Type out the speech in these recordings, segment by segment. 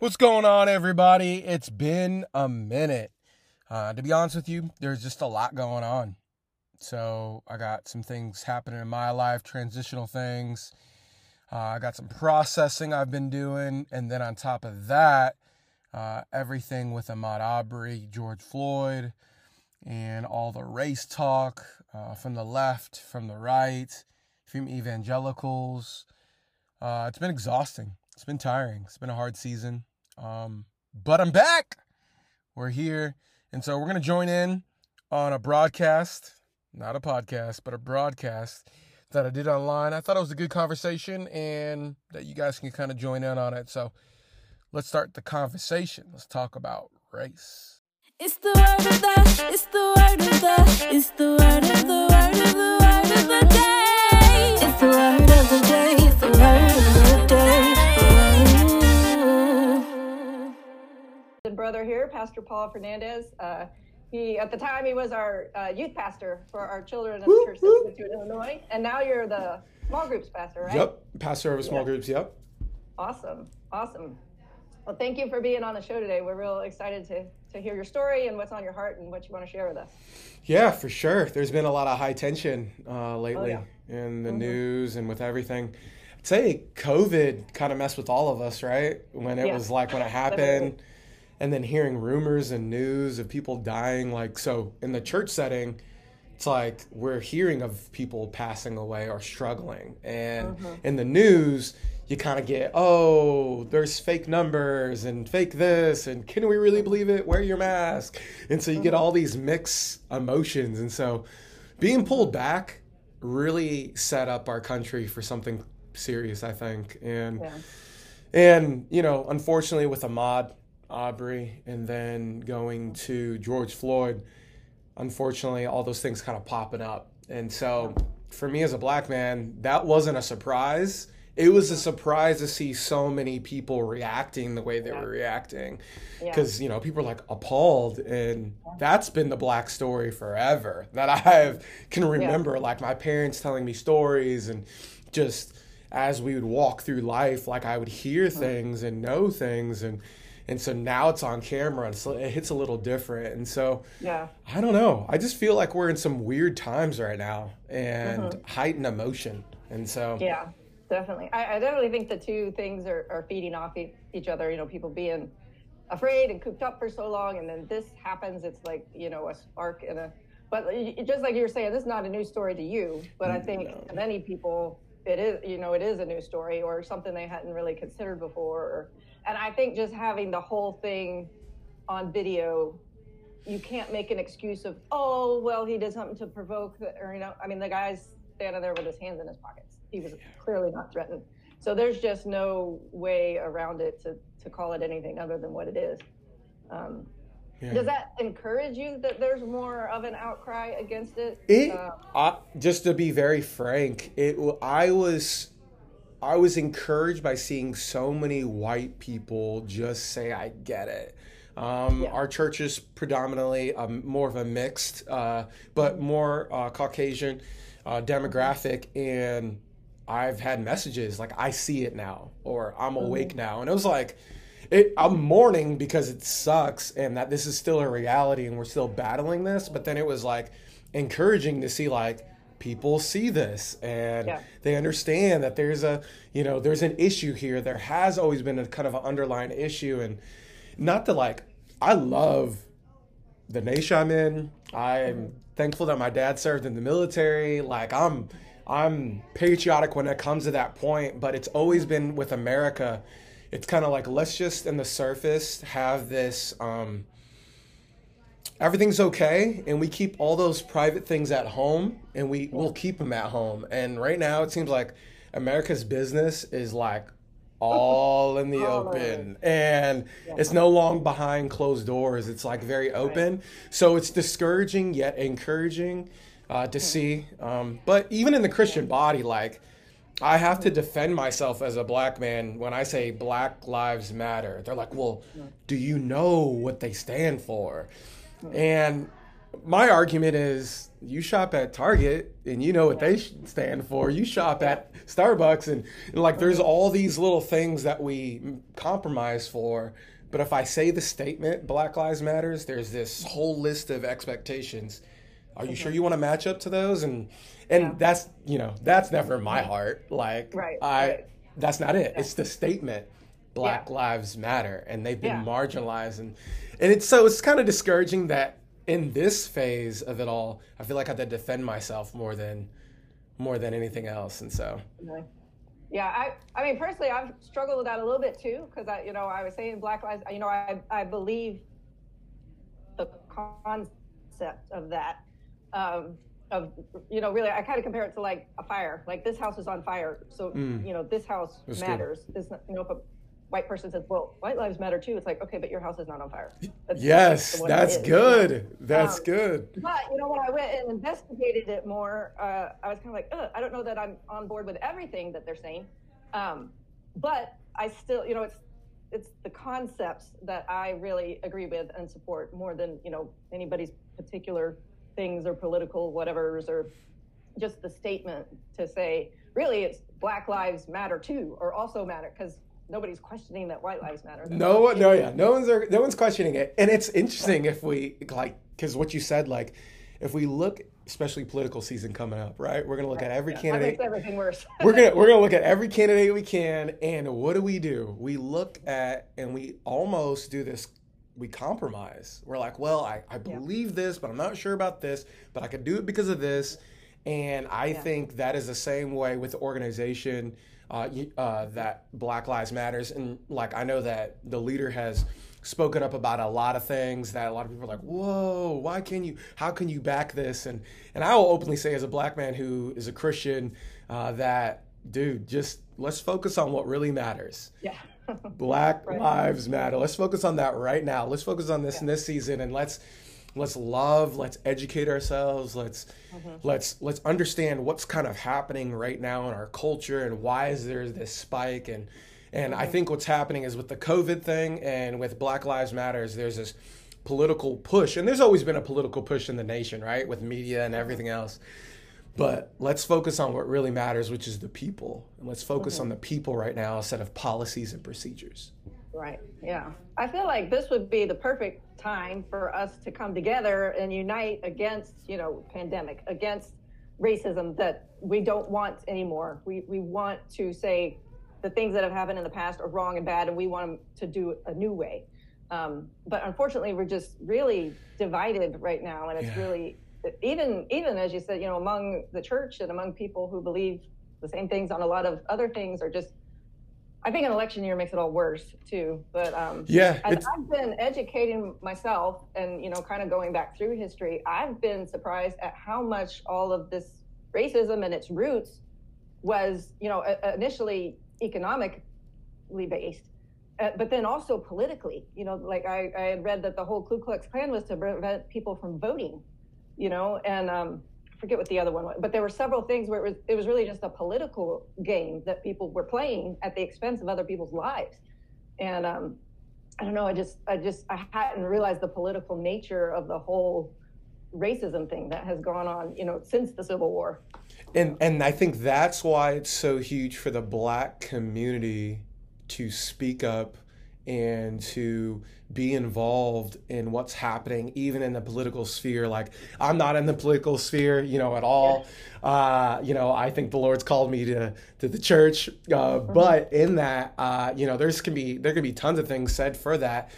What's going on, everybody? It's been a minute. Uh, to be honest with you, there's just a lot going on. So, I got some things happening in my life, transitional things. Uh, I got some processing I've been doing. And then on top of that, uh, everything with Ahmaud Arbery, George Floyd, and all the race talk uh, from the left, from the right, from evangelicals. Uh, it's been exhausting. It's been tiring. It's been a hard season. Um, but I'm back. We're here. And so we're going to join in on a broadcast, not a podcast, but a broadcast that I did online. I thought it was a good conversation and that you guys can kind of join in on it. So let's start the conversation. Let's talk about race. It's the word of the, it's the word of the, it's the word of the word of the word of the day. It's the word of the day, brother here, Pastor Paul Fernandez. Uh, he at the time he was our uh, youth pastor for our children in Woo, Church woo. Institute in Illinois, and now you're the small groups pastor, right? Yep. Pastor of small Yeah. groups. Yep. Awesome, awesome. Well, thank you for being on the show today. We're real excited to to hear your story and what's on your heart and what you want to share with us. Yeah, for sure. There's been a lot of high tension uh, lately Oh, yeah. in the Mhm. news and with everything. I'd say COVID kind of messed with all of us, right? When it Yeah. was like when it happened, and then hearing rumors and news of people dying. Like, so in the church setting, it's like we're hearing of people passing away or struggling. And Mhm. in the news, you kind of get, oh, there's fake numbers and fake this, and can we really believe it? Wear your mask. And so you get all these mixed emotions. And so being pulled back really set up our country for something serious, I think. And Yeah. and you know, unfortunately, with Ahmaud Arbery, and then going to George Floyd, unfortunately, all those things kind of popping up. And so, for me as a black man, that wasn't a surprise. It was a surprise to see so many people reacting the way they Yeah. were reacting, Yeah. because you know people are like appalled, and that's been the black story forever that I can remember. Like my parents telling me stories, and just as we would walk through life, like I would hear mm-hmm. things and know things, and and so now it's on camera, and so it hits a little different. And so Yeah. I don't know. I just feel like we're in some weird times right now, and mm-hmm. heightened emotion. And so Yeah, definitely. I, I definitely think the two things are, are feeding off e- each other. You know, people being afraid and cooped up for so long, and then this happens. It's like you know a spark in a. But just like you were saying, this is not a new story to you, but I think to many people it is. You know, it is a new story or something they hadn't really considered before. Or, and I think just having the whole thing on video you can't make an excuse of oh well he did something to provoke the, or you know i mean the guy's standing there with his hands in his pockets. He was clearly not threatened. So there's just no way around it to, to call it anything other than what it is. Um, yeah. does that encourage you that there's more of an outcry against it? It, Uh, just to be very frank, it I was I was encouraged by seeing so many white people just say I get it. Um, Yeah. Our church is predominantly um, more of a mixed, uh, but more uh, Caucasian uh, demographic, and I've had messages like I see it now or I'm awake now, and it was like. It, I'm mourning because it sucks and that this is still a reality and we're still battling this. But then it was like encouraging to see like people see this and Yeah. they understand that there's a you know there's an issue here. There has always been a kind of an underlying issue and not to like I love the nation I'm in. I'm thankful that my dad served in the military. Like I'm I'm patriotic when it comes to that point, but it's always been with America. It's kind of like let's just in the surface have this um everything's okay and we keep all those private things at home and we will keep them at home. And right now it seems like America's business is like all in the All open. and it's no long behind closed doors. It's like very open. So it's discouraging yet encouraging uh, to see um, but even in the christian body like i have to defend myself as a black man when i say black lives matter. They're like well do you know what they stand for and my argument is you shop at Target and you know what they stand for. You shop at Starbucks and, and like there's all these little things that we compromise for. But if I say the statement Black Lives Matters, there's this whole list of expectations. Are you sure you want to match up to those? And and Yeah. that's you know that's never in my heart. Like Right, I right. that's not it. It's the statement Black Yeah. Lives Matter, and they've been Yeah. marginalized, and and it's so it's kind of discouraging that in this phase of it all, I feel like I have to defend myself more than more than anything else, and so Yeah, I, I mean, personally, I've struggled with that a little bit too, because I, you know, I was saying Black Lives, you know, I, I believe the concept of that, um, of, you know, really, I kind of compare it to like a fire. Like this house is on fire, so Mm. you know, this house That's good. matters. It's not, you know, if a white person says, "Well, white lives matter too," it's like, okay, but your house is not on fire. That's yes, the way it that's is, you know? good. That's Um, good. But you know, when I went and investigated it more, uh, I was kind of like, Ugh, I don't know that I'm on board with everything that they're saying, um, but I still, you know, it's it's the concepts that I really agree with and support more than you know anybody's particular things or political whatever's or just the statement to say really it's Black Lives Matter too or also matter because nobody's questioning that white lives matter. No one, no, yeah, no one's no one's questioning it, and it's interesting if we like because what you said, like if we look, especially political season coming up, right? We're gonna look at every That candidate. makes everything worse. we're gonna we're gonna look at every candidate we can, and what do we do? We look at and we almost do this. We compromise. We're like, well, I, I believe this, but I'm not sure about this, but I could do it because of this. And I think that is the same way with the organization uh, uh, that Black Lives Matters. And like, I know that the leader has spoken up about a lot of things that a lot of people are like, whoa, why can you, how can you back this? And, and I will openly say as a black man who is a Christian uh, that, dude, just let's focus on what really matters. yeah. Black Right. lives matter. Let's focus on that right now. Let's focus on this in this season and let's let's love, let's educate ourselves, let's Mm-hmm. let's let's understand what's kind of happening right now in our culture and why is there this spike and and Mm-hmm. I think what's happening is with the COVID thing and with Black Lives Matters, there's this political push, and there's always been a political push in the nation, right, with media and everything else. But let's focus on what really matters, which is the people, and let's focus Mm-hmm. on the people right now instead of policies and procedures. Right. Yeah. I feel like this would be the perfect time for us to come together and unite against, you know, pandemic, against racism that we don't want anymore. We we want to say the things that have happened in the past are wrong and bad, and we want them to do it a new way. Um, but unfortunately, we're just really divided right now, and it's Yeah. really even even as you said, you know, among the church and among people who believe the same things on a lot of other things are just I think an election year makes it all worse too. But um, Yeah, I've been educating myself and you know, kind of going back through history, I've been surprised at how much all of this racism and its roots was, you know, initially economically based, uh, but then also politically. You know, like I, I had read that the whole Ku Klux Klan was to prevent people from voting. You know, and um, forget what the other one was, but there were several things where it was it was really just a political game that people were playing at the expense of other people's lives. And um, I don't know, I just I just I hadn't realized the political nature of the whole racism thing that has gone on, you know, since the Civil War. and and I think that's why it's so huge for the black community to speak up and to be involved in what's happening even in the political sphere. Like i'm not in the political sphere you know at all. Uh, you know i think the lord's called me to to the church. Uh, but in that uh, you know there's can be there can be tons of things said for that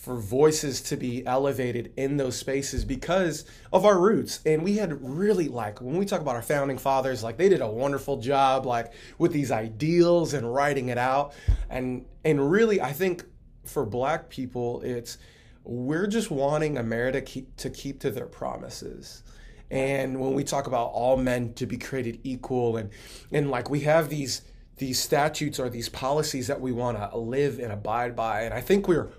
for voices to be elevated in those spaces because of our roots. And we had really like when we talk about our founding fathers, like they did a wonderful job like with these ideals and writing it out. And and really I think for black people it's we're just wanting America to keep, to keep to their promises. And when we talk about all men to be created equal and and like we have these these statutes or these policies that we want to live and abide by. And I think we're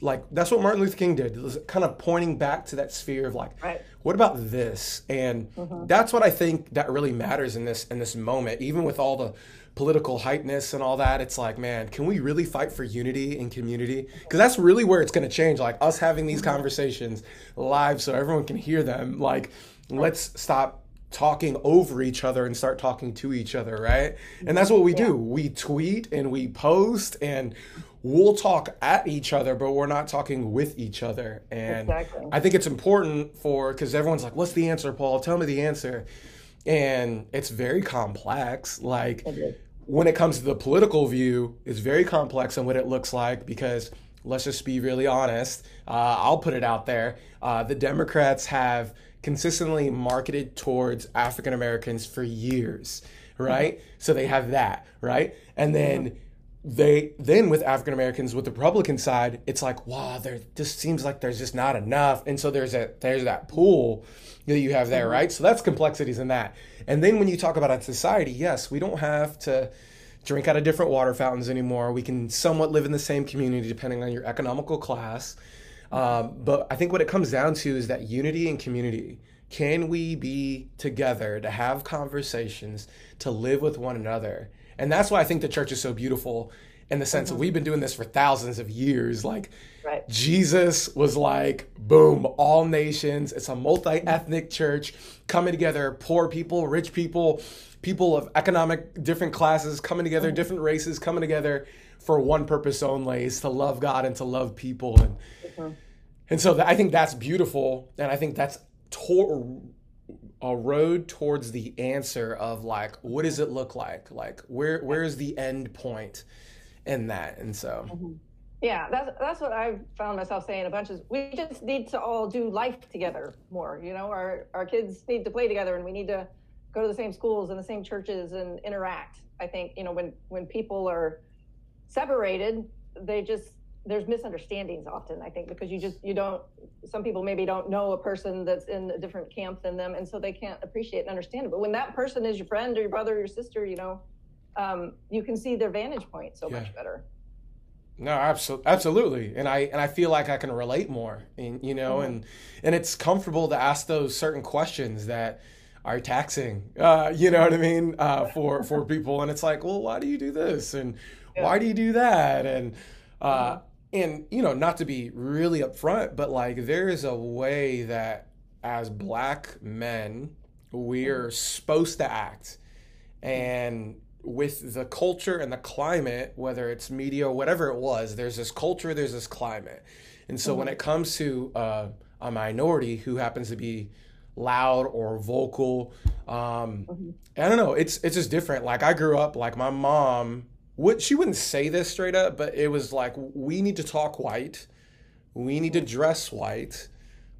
like that's what Martin Luther King did. Was kind of pointing back to that sphere of like, Right. what about this? And mm-hmm. that's what I think that really matters in this in this moment, even with all the political hypeness and all that. It's like, man, can we really fight for unity and community? Because that's really where it's going to change. Like us having these conversations live so everyone can hear them. Like, let's stop talking over each other and start talking to each other, right? And that's what we do. We tweet and we post and we'll talk at each other, but we're not talking with each other. And Exactly. I think it's important for because everyone's like, "What's the answer, Paul? Tell me the answer." And it's very complex. Like when it comes to the political view, it's very complex on what it looks like because let's just be really honest. Uh, I'll put it out there. Uh, the Democrats have consistently marketed towards African Americans for years, right? So they have that, right? And then they then with African Americans with the Republican side, it's like, wow, there just seems like there's just not enough. And so there's a there's that pool that you have there, right? So that's complexities in that. And then when you talk about a society, yes, we don't have to drink out of different water fountains anymore. We can somewhat live in the same community depending on your economical class. Um, but I think what it comes down to is that unity and community. Can we be together to have conversations, to live with one another? And that's why I think the church is so beautiful in the sense that mm-hmm. we've been doing this for thousands of years. Like, Right. Jesus was like, boom, all nations. It's a multi ethnic mm-hmm. church coming together, poor people, rich people, people of economic different classes coming together, mm-hmm. different races coming together for one purpose only is to love God and to love people. And, and so th- I think that's beautiful. And I think that's tor- a road towards the answer of like, what does it look like? Like, where where is the end point in that? And so. Mm-hmm. Yeah, that's that's what I've found myself saying a bunch is we just need to all do life together more. You know, our our kids need to play together, and we need to go to the same schools and the same churches and interact. I think you know when when people are separated, they just there's misunderstandings often. I think because you just you don't some people maybe don't know a person that's in a different camp than them, and so they can't appreciate and understand it. But when that person is your friend or your brother or your sister, you know, um, you can see their vantage point so Yeah. much better. No, absolutely, absolutely, and I and I feel like I can relate more, and you know, and and it's comfortable to ask those certain questions that are taxing, uh, you know what I mean, uh, for for people, and it's like, well, why do you do this, and why do you do that, and uh, and you know, not to be really upfront, but like there is a way that as black men we're supposed to act, and with the culture and the climate, whether it's media or whatever it was, there's this culture, there's this climate. And so when it comes to uh, a minority who happens to be loud or vocal, um, I don't know, it's it's just different. Like I grew up, like my mom would she wouldn't say this straight up, but it was like we need to talk white, we need to dress white,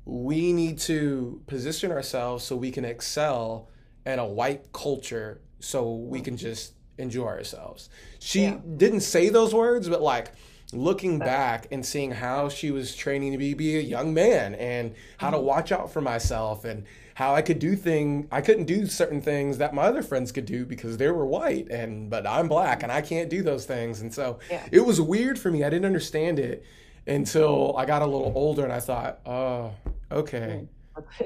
we need to position ourselves so we can excel in a white culture so we can just enjoy ourselves. She Yeah. didn't say those words, but like looking back and seeing how she was training to be, be a young man and how to mm-hmm. watch out for myself and how I could do thing I couldn't do certain things that my other friends could do because they were white and but I'm black and I can't do those things and so Yeah. it was weird for me I didn't understand it until I got a little older and I thought oh okay hmm.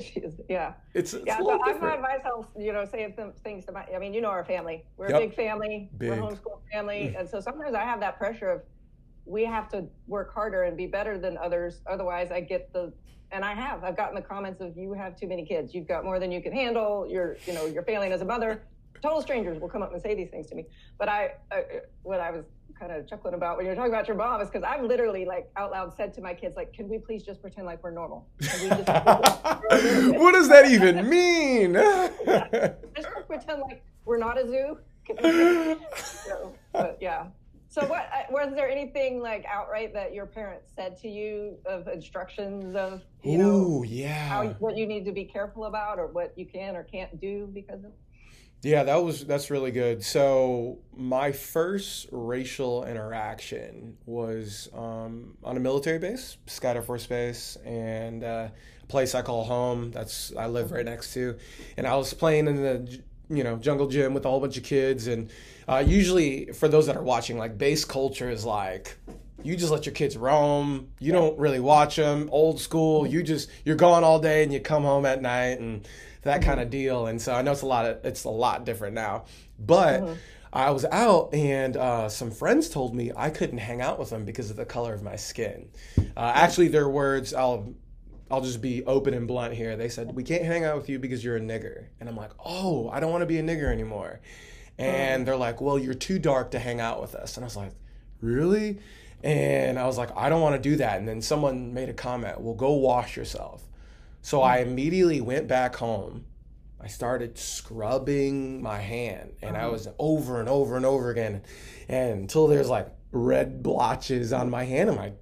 yeah. it's, it's Yeah, a so little I different. find myself, you know, saying some things to my, I mean, you know, our family, we're Yep. a big family, Big. we're a homeschool family. Mm. And so sometimes I have that pressure of we have to work harder and be better than others. Otherwise, I get the, and I have, I've gotten the comments of you have too many kids. You've got more than you can handle. You're, you know, you're failing as a mother. Total strangers will come up and say these things to me. But I, uh, what I was kind of chuckling about when you're talking about your mom is because I've literally like out loud said to my kids, like, can we please just pretend like we're normal? We just, what does that even mean? just pretend like we're not a zoo. So, but yeah. So what was there anything like outright that your parents said to you of instructions of you know yeah. how what you need to be careful about or what you can or can't do because of Yeah, that was that's really good. So my first racial interaction was um, on a military base, Air Force Base, and uh, a place I call home. That's I live right next to, and I was playing in the you know jungle gym with a whole bunch of kids, and uh, usually for those that are watching, like base culture is like. You just let your kids roam. You don't really watch them. Old school. You just you're gone all day and you come home at night and that kind of deal. And so I know it's a lot of it's a lot different now. But I was out and uh, some friends told me I couldn't hang out with them because of the color of my skin. Uh, actually, their words, I'll I'll just be open and blunt here. They said, We can't hang out with you because you're a nigger. And I'm like, Oh, I don't want to be a nigger anymore. And they're like, Well, you're too dark to hang out with us. And I was like, Really? And I was like, I don't want to do that. And then someone made a comment, Well, go wash yourself. So I immediately went back home. I started scrubbing my hand and I uh-huh. was over and over and over again and until there's like red blotches on my hand and my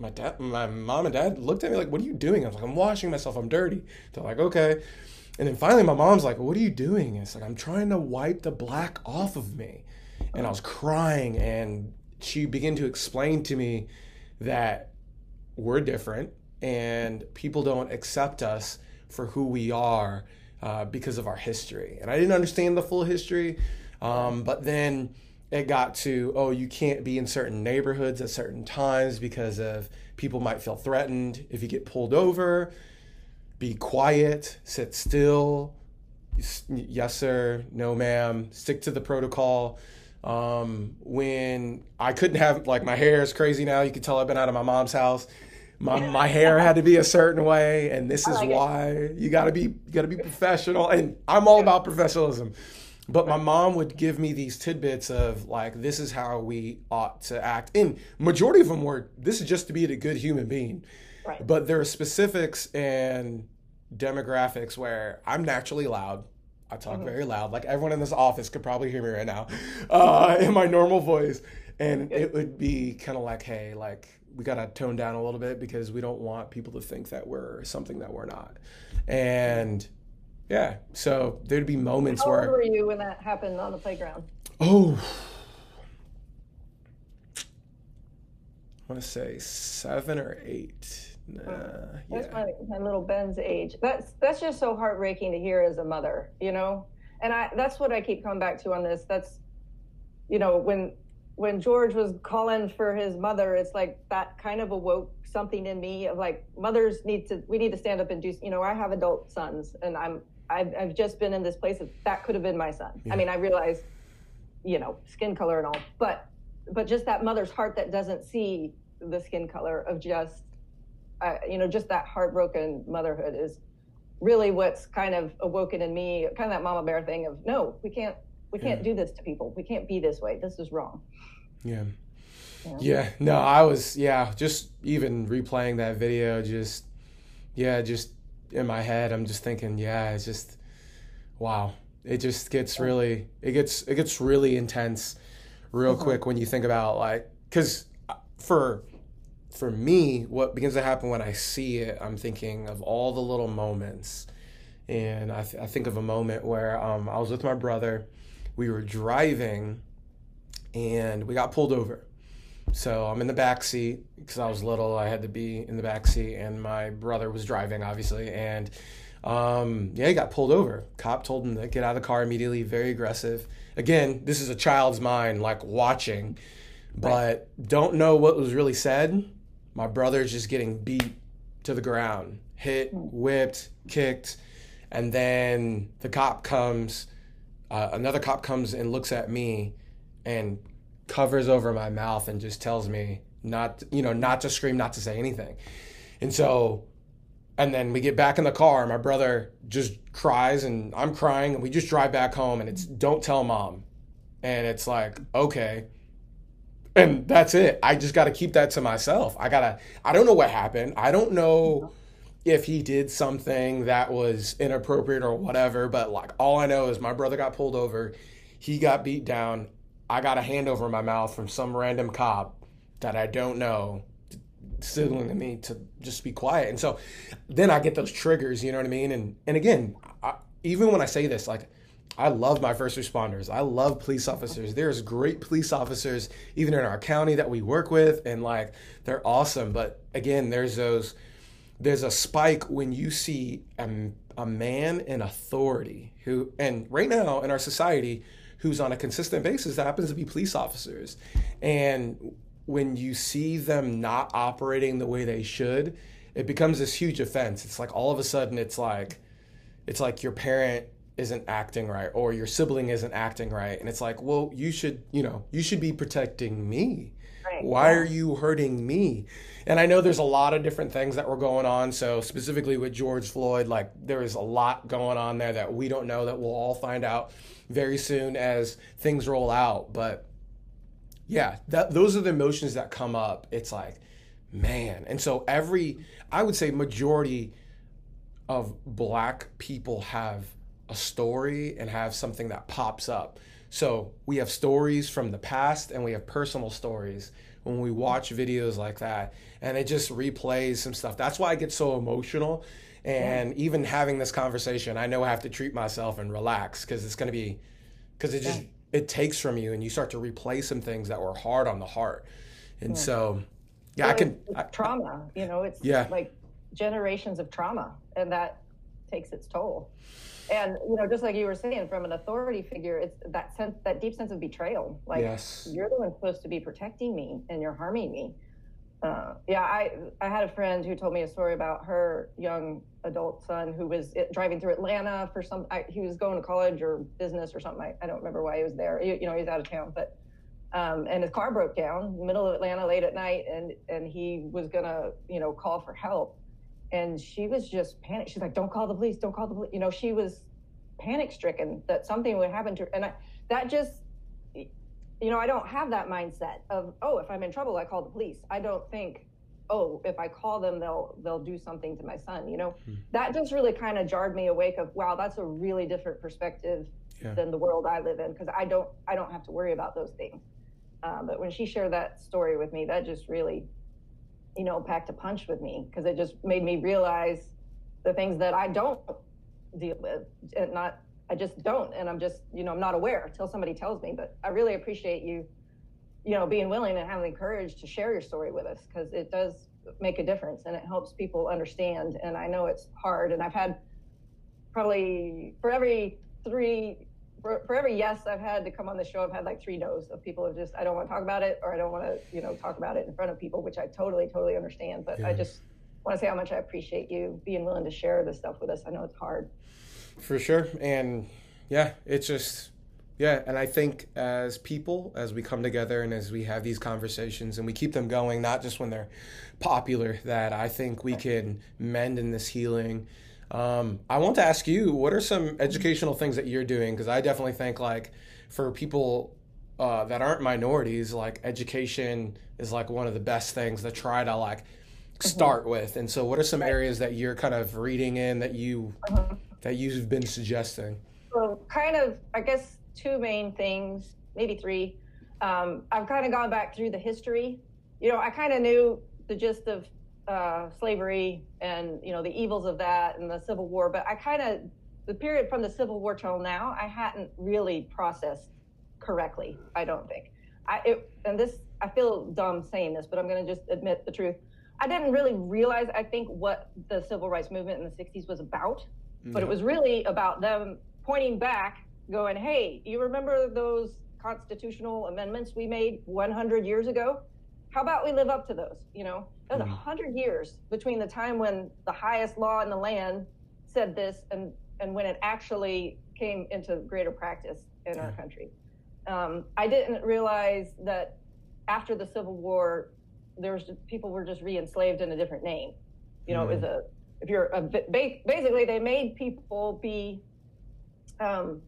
my dad my mom and dad looked at me like what are you doing? I was like I'm washing myself. I'm dirty. They're like okay. And then finally my mom's like what are you doing? It's like I'm trying to wipe the black off of me. And I was crying and she began to explain to me that we're different and people don't accept us for who we are uh, because of our history. And I didn't understand the full history, um, but then it got to oh, you can't be in certain neighborhoods at certain times because of people might feel threatened if you get pulled over. Be quiet, sit still. Yes, sir. No, ma'am. Stick to the protocol. Um, when I couldn't have like my hair is crazy now, you can tell I've been out of my mom's house my, my hair had to be a certain way and this is like it. why you got to be you got to be professional and I'm all about professionalism but my mom would give me these tidbits of like this is how we ought to act. And majority of them were this is just to be a good human being. Right. but there are specifics and demographics where I'm naturally loud. I talk very loud. Like everyone in this office could probably hear me right now uh, in my normal voice. And it would be kind of like hey like we got to tone down a little bit because we don't want people to think that we're something that we're not. And yeah, so there'd be moments How old where were you when that happened on the playground? oh I want to say 7 or 8. Nah, That's yeah. my, my little Ben's age. That's that's just so heartbreaking to hear as a mother, you know. And I that's what I keep coming back to on this. That's you know when when George was calling for his mother, it's like that kind of awoke something in me of like mothers need to we need to stand up and do. You know, I have adult sons, and I'm I've, I've just been in this place of that could have been my son. I mean, I realize, you know, skin color and all, but but just that mother's heart that doesn't see the skin color of just uh, you know, just that heartbroken motherhood is really what's kind of awoken in me, kind of that mama bear thing of no, we can't, we can't do this to people. We can't be this way. This is wrong. Yeah. Yeah. No, I was, yeah, just even replaying that video, just, yeah, just in my head, I'm just thinking, yeah, it's just, wow. It just gets really, it gets, it gets really intense real quick when you think about like, cause for, for me, what begins to happen when I see it, I'm thinking of all the little moments. And I, th- I think of a moment where um, I was with my brother. We were driving and we got pulled over. So I'm in the back seat because I was little. I had to be in the back seat, and my brother was driving, obviously. And um, yeah, he got pulled over. Cop told him to get out of the car immediately. Very aggressive. Again, this is a child's mind, like watching, but don't know what was really said. My brother's just getting beat to the ground, hit, whipped, kicked, and then the cop comes. Uh, another cop comes and looks at me and covers over my mouth and just tells me not you know not to scream not to say anything. And so and then we get back in the car my brother just cries and i'm crying and we just drive back home and it's don't tell mom. And it's like okay. And that's it. I just got to keep that to myself. I gotta i don't know what happened. I don't know if he did something that was inappropriate or whatever but like all i know is my brother got pulled over. He got beat down I got a hand over my mouth from some random cop that I don't know signaling to me to just be quiet. And so then I get those triggers, you know what I mean? And and again, I, even when I say this, like I love my first responders. I love police officers. There's great police officers even in our county that we work with and like they're awesome, but again, there's those there's a spike when you see a, a man in authority who and right now in our society who's on a consistent basis that happens to be police officers. And when you see them not operating the way they should, it becomes this huge offense. It's like all of a sudden it's like it's like your parent isn't acting right or your sibling isn't acting right and it's like well you should you know you should be protecting me Right. why Yeah. are you hurting me and i know there's a lot of different things that were going on. So specifically with george floyd like there is a lot going on there that we don't know that we'll all find out very soon as things roll out. But yeah that those are the emotions that come up. It's like man. And so every i would say majority of black people have a story and have something that pops up. So we have stories from the past and we have personal stories when we watch videos like that and it just replays some stuff. That's why I get so emotional and even having this conversation, I know I have to treat myself and relax cuz it's going to be cuz it just it takes from you and you start to replay some things that were hard on the heart. And so yeah, I can I, trauma. You know, it's Yeah. like generations of trauma, and that takes its toll. And you know, just like you were saying, from an authority figure, it's that sense, that deep sense of betrayal. Like Yes. you're the one supposed to be protecting me, and you're harming me. Uh, yeah, I I had a friend who told me a story about her young adult son who was driving through Atlanta for some. I, he was going to college or business or something. I, I don't remember why he was there. You, you know, he's out of town, but um, and his car broke down middle of Atlanta late at night, and and he was gonna you know call for help, and she was just panicked. She's like, "Don't call the police! Don't call the police!" You know, she was panic stricken that something would happen to her, and I, that just you know I don't have that mindset of oh if I'm in trouble I call the police. I don't think oh if I call them they'll they'll do something to my son. You know, that just really kind of jarred me awake of wow that's a really different perspective Yeah. than the world I live in because I don't I don't have to worry about those things. Um, but when she shared that story with me, that just really, you know, packed a punch with me because it just made me realize the things that I don't deal with and not I just don't and I'm just you know I'm not aware until somebody tells me. But I really appreciate you, you know, being willing and having the courage to share your story with us because it does make a difference and it helps people understand. And I know it's hard and I've had probably for every three for, for every yes I've had to come on the show, I've had like three no's of people have just I don't want to talk about it or I don't want to you know talk about it in front of people, which I totally totally understand. But I just want to say how much I appreciate you being willing to share this stuff with us. I know it's hard. For sure. And yeah, it's just, yeah. And I think as people, as we come together and as we have these conversations and we keep them going, not just when they're popular, that I think we can mend in this healing. Um, I want to ask you, what are some educational things that you're doing? Because I definitely think, like, for people uh, that aren't minorities, like, education is like one of the best things to try to, like, start with. And so, what are some areas that you're kind of reading in that you that you've been suggesting? So, kind of, I guess, two main things, maybe three. Um, I've kind of gone back through the history. You know, I kind of knew the gist of uh, slavery and you know the evils of that and the Civil War, but I kind of the period from the Civil War till now, I hadn't really processed correctly. I don't think. I it, and this I feel dumb saying this, but I'm going to just admit the truth. I didn't really realize I think what the civil rights movement in the 60s was about but it was really about them pointing back, going, "Hey, you remember those constitutional amendments we made 100 years ago? How about we live up to those? You know, that was a Mhm. 100 years between the time when the highest law in the land said this and and when it actually came into greater practice in our country. Um, I didn't realize that after the Civil War, there was just, people were just re-enslaved in a different name. You know, it was a if you're a ba- basically they made people be um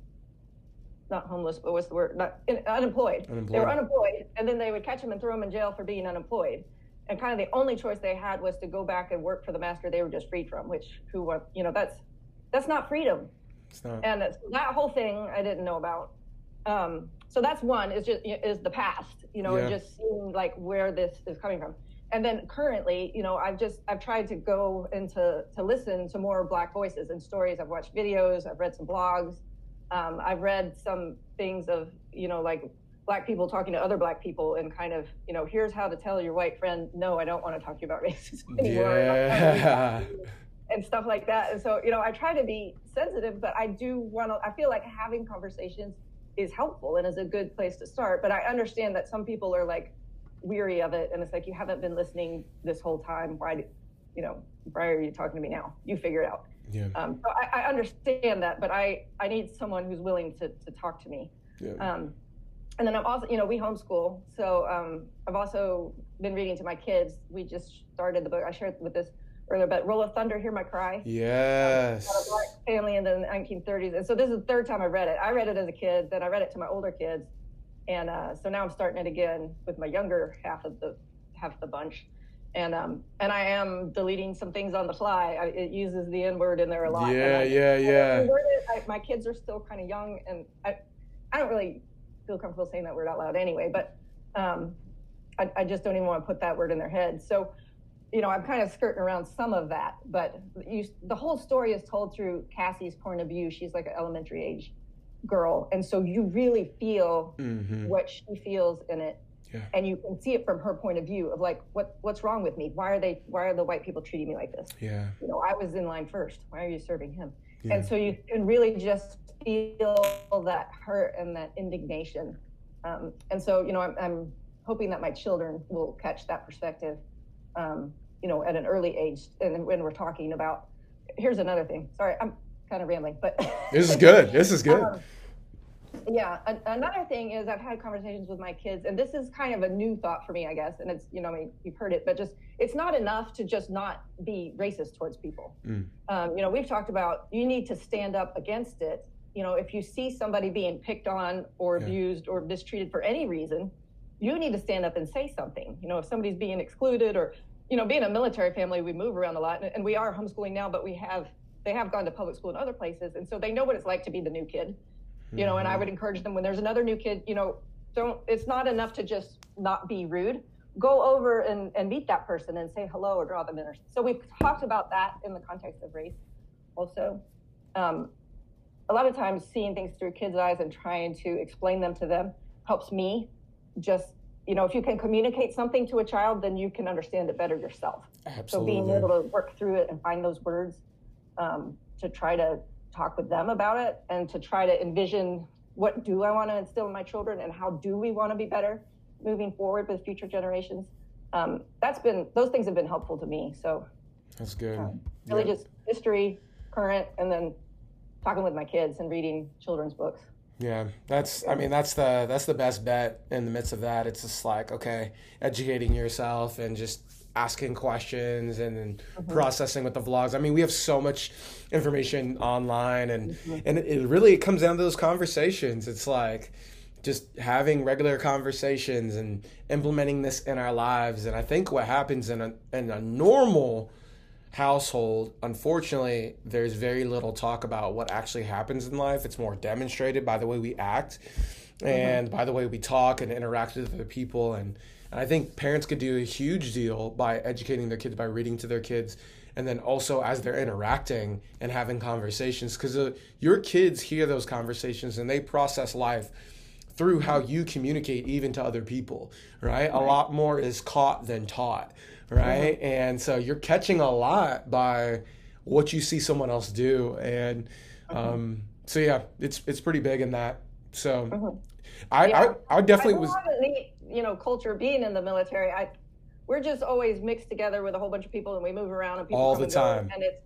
not homeless but what's the word not in, unemployed. they were unemployed and then they would catch them and throw them in jail for being unemployed and kind of the only choice they had was to go back and work for the master they were just freed from which who wa- you know that's that's not freedom It's not. and it's- that whole thing I didn't know about. Um, so that's one is just is the past, you know, and Yeah. just seeing like where this is coming from. And then currently, you know, I've just I've tried to go into to listen to more Black voices and stories. I've watched videos, I've read some blogs, um, I've read some things of you know like Black people talking to other Black people and kind of you know here's how to tell your white friend no, I don't want to talk to you about racism anymore Yeah. and stuff like that. And so, you know, I try to be sensitive, but I do want to, I feel like having conversations is helpful and is a good place to start. But I understand that some people are like weary of it. And it's like, you haven't been listening this whole time. Why, do, you know, why are you talking to me now? You figure it out. Yeah. Um, so I, I understand that, but I, I need someone who's willing to, to talk to me. Yeah. Um, and then I'm also, you know, we homeschool. So um, I've also been reading to my kids. We just started the book. I shared with this earlier, but Roll of Thunder, Hear My Cry. yes. About a black family in the 1930s. And so this is the third time I read it. I read it as a kid, then I read it to my older kids. And uh, so now I'm starting it again with my younger half of the half the bunch. And um, and I am deleting some things on the fly. I, it uses the N word in there a lot. Yeah, I- yeah, I yeah. I, my kids are still kind of young, and I, I don't really feel comfortable saying that word out loud anyway. But um, I, I just don't even want to put that word in their head. So, you know, I'm kind of skirting around some of that. But you, the whole story is told through Cassie's point of view. She's like an elementary age girl, and so you really feel hmm what she feels in it. Yeah. And you can see it from her point of view of like, what what's wrong with me? Why are they? Why are the white people treating me like this? Yeah. you know, I was in line first. Why are you serving him? Yeah. And so you can really just feel that hurt and that indignation. Um, and so, you know, I'm, I'm hoping that my children will catch that perspective, um, you know, at an early age. And when we're talking about, here's another thing. Sorry, I'm kind of rambling, but This is good. This is good. um, yeah. A- another thing is I've had conversations with my kids, and this is kind of a new thought for me, I guess. And it's, you know, I mean, you've heard it, but just it's not enough to just not be racist towards people. Mm. Um, you know, we've talked about you need to stand up against it. You know, if you see somebody being picked on or Yeah. abused or mistreated for any reason, you need to stand up and say something. You know, if somebody's being excluded or, you know, being a military family, we move around a lot, and, and we are homeschooling now, but we have they have gone to public school in other places, and so they know what it's like to be the new kid you know and Mm-hmm. i would encourage them when there's another new kid you know don't it's not enough to just not be rude go over and, and meet that person and say hello or draw them in so we've talked about that in the context of race also um, a lot of times seeing things through kids eyes and trying to explain them to them helps me just you know if you can communicate something to a child then you can understand it better yourself Absolutely. so being able to work through it and find those words um, to try to talk with them about it and to try to envision what do I want to instill in my children and how do we want to be better moving forward with future generations. Um, that's been those things have been helpful to me. So That's good. really Yeah. just history, current, and then talking with my kids and reading children's books. Yeah, that's. I mean, that's the that's the best bet. In the midst of that, it's just like okay, educating yourself and just asking questions and then mm-hmm. processing with the vlogs. I mean, we have so much information online, and mm-hmm. and it, it really it comes down to those conversations. It's like just having regular conversations and implementing this in our lives. And I think what happens in a in a normal household, unfortunately, there's very little talk about what actually happens in life. It's more demonstrated by the way we act mm-hmm. and by the way we talk and interact with other people. And, and I think parents could do a huge deal by educating their kids, by reading to their kids. And then also as they're interacting and having conversations, because uh, your kids hear those conversations and they process life through how you communicate even to other people, right? A lot more is caught than taught, right? And so you're catching a lot by what you see someone else do, and um, so yeah, it's it's pretty big in that. So I, Yeah. I I definitely I was neat, you know, culture being in the military. I, we're just always mixed together with a whole bunch of people, and we move around, and people All the and go, time. and it's.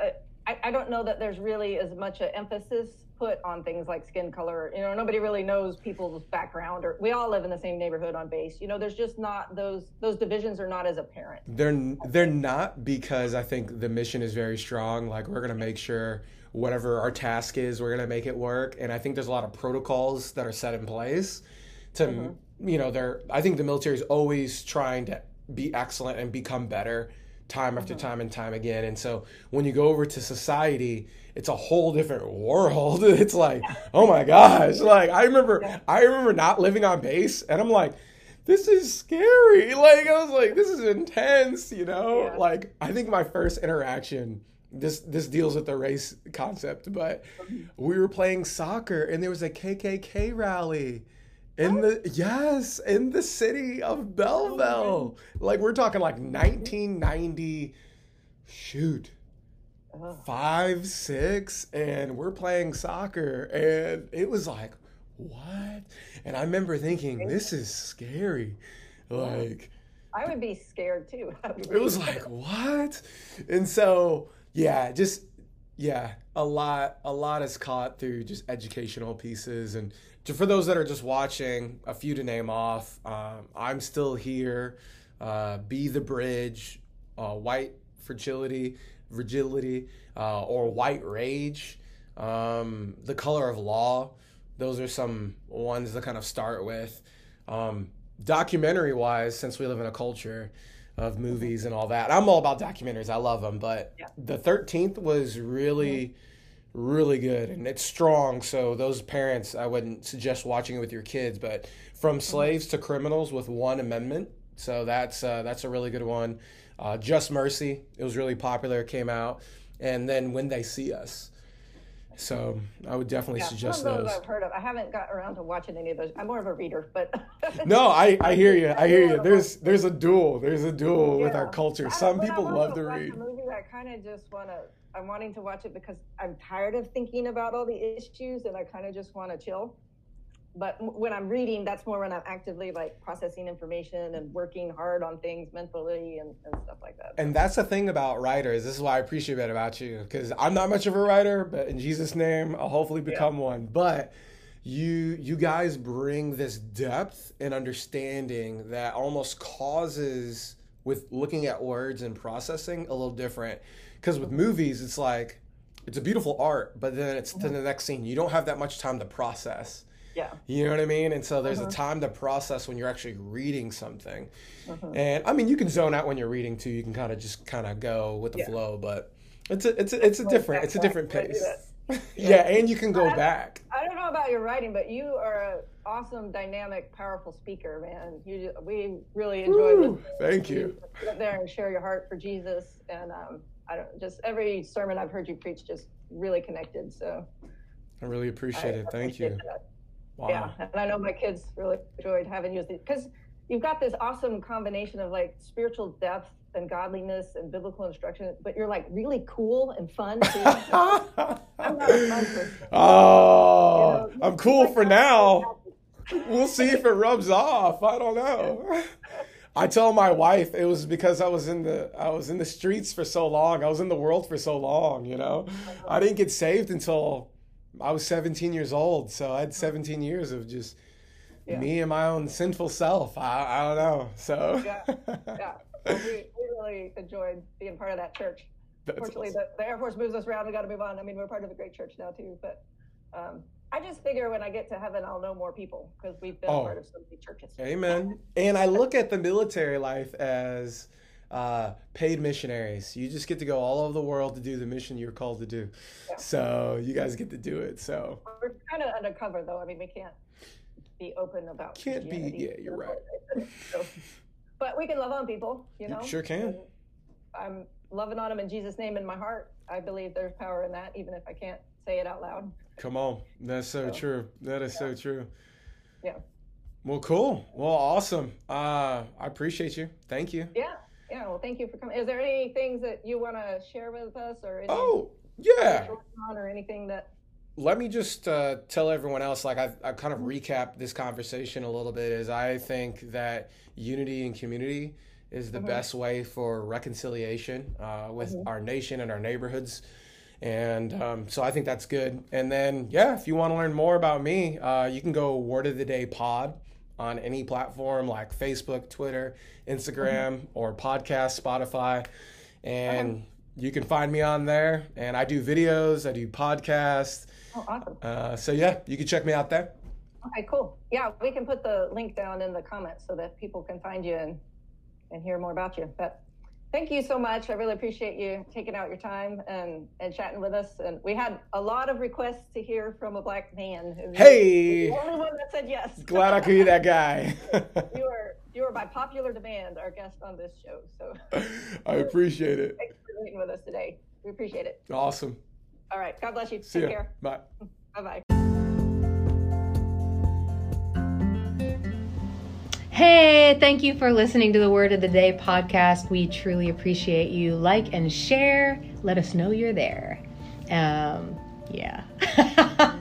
Uh, I, I don't know that there's really as much a emphasis put on things like skin color. You know, nobody really knows people's background, or we all live in the same neighborhood on base. You know, there's just not those those divisions are not as apparent. They're they're not because I think the mission is very strong. Like we're gonna make sure whatever our task is, we're gonna make it work. And I think there's a lot of protocols that are set in place to you know they're. I think the military is always trying to be excellent and become better time after uh-huh. time and time again. And so when you go over to society, it's a whole different world. It's like, oh my gosh. Like I remember I remember not living on base and I'm like, this is scary. Like I was like, this is intense, you know? Yeah. Like I think my first interaction this this deals with the race concept, but mm-hmm. we were playing soccer and there was a KKK rally in oh. the yes in the city of Belleville. Oh, like we're talking like 1990. Shoot, five six, and we're playing soccer, and it was like what? And I remember thinking this is scary, like. I would be scared too. It was like, what? And so yeah, just yeah, a lot a lot is caught through just educational pieces and to, for those that are just watching, a few to name off. Um, I'm still here. Uh, Be the bridge. Uh, white fragility, fragility, uh, or white rage. Um, the color of law. Those are some ones to kind of start with. Um, documentary wise, since we live in a culture of movies and all that, I'm all about documentaries. I love them, but Yeah. the 13th was really, really good and it's strong. So those parents, I wouldn't suggest watching it with your kids, but from slaves to criminals with one amendment. So that's uh, that's a really good one. Uh, Just Mercy, it was really popular. Came out, and then When They See Us. So I would definitely Yeah, suggest some of those those. I've heard of. I haven't got around to watching any of those. I'm more of a reader, but No, I, I hear you. I hear you. There's there's a duel. There's a duel with our culture. Some people love to read. A movie I kind of just want to. I'm wanting to watch it because I'm tired of thinking about all the issues, and I kind of just want to chill. But when I'm reading, that's more when I'm actively like processing information and working hard on things mentally and, and stuff like that. And that's the thing about writers. This is why I appreciate that about you because I'm not much of a writer, but in Jesus' name, I'll hopefully become one. But you you guys bring this depth and understanding that almost causes with looking at words and processing a little different. Because with movies, it's like it's a beautiful art, but then it's to the next scene. You don't have that much time to process. yeah, You know what I mean? And so there's a time to process when you're actually reading something. Uh-huh. And I mean, you can zone out when you're reading too. You can kind of just kind of go with the Yeah. flow, but it's a it's a it's a different it's a different I pace. yeah, and you can go back. I don't know about your writing, but you are an awesome, dynamic, powerful speaker, man. You we really enjoy thank you. Up there and share your heart for Jesus, and um, I don't just every sermon I've heard you preach just really connected. So I really appreciate I it. Thank you. appreciate that. Wow. Yeah, and I know my kids really enjoyed having you because you've got this awesome combination of like spiritual depth and godliness and biblical instruction, but you're like really cool and fun too. I'm not a fun person. oh, You know, I'm cool like for now. We'll see if it rubs off. I don't know. I tell my wife it was because I was in the I was in the streets for so long. I was in the world for so long, you know. I didn't get saved until I was 17 years old. So I had 17 years of just Yeah. me and my own sinful self. I, I don't know. So Yeah, yeah. Well, we, we really enjoyed being part of that church. That's Fortunately, awesome. the, the Air Force moves us around. We got to move on. I mean, we're part of a great church now too. But um, I just figure when I get to heaven, I'll know more people because we've been Oh. part of so many churches. Amen. And I look at the military life as uh, paid missionaries. You just get to go all over the world to do the mission you're called to do. Yeah. So you guys get to do it. So We're kind of undercover, though. I mean, we can't be open about. Can't be- yeah, you're right. So, but we can love on people, you know. sure can. And I'm loving on them in Jesus' name in my heart. I believe there's power in that, even if I can't say it out loud. Come on. That's so So, true. That is so true. Yeah. Well, cool. Well, awesome. Uh, I appreciate you. Thank you. Yeah. Yeah. Well, thank you for coming. Is there any things that you want to share with us, or any Oh, yeah. that you're working on, or anything that? let me just uh, tell everyone else like I, I kind of recap this conversation a little bit is i think that unity and community is the Mhm. best way for reconciliation uh, with Mhm. our nation and our neighborhoods and um, so i think that's good and then yeah if you want to learn more about me uh, you can go word of the day pod on any platform like facebook twitter instagram or podcast spotify and you can find me on there and i do videos i do podcasts Oh, awesome. uh, so yeah, you can check me out there. Okay, cool. Yeah, we can put the link down in the comments so that people can find you and and hear more about you. But thank you so much. I really appreciate you taking out your time and and chatting with us. And we had a lot of requests to hear from a black man. who- Hey, the only one that said yes. glad I could be that guy. you are you are by popular demand our guest on this show. So I appreciate it. thanks for meeting with us today. We appreciate it. Awesome. All right. God bless you. See Take ya. care. Bye. Bye bye. Hey, thank you for listening to the Word of the Day podcast. We truly appreciate you. Like and share. Let us know you're there. Um, yeah.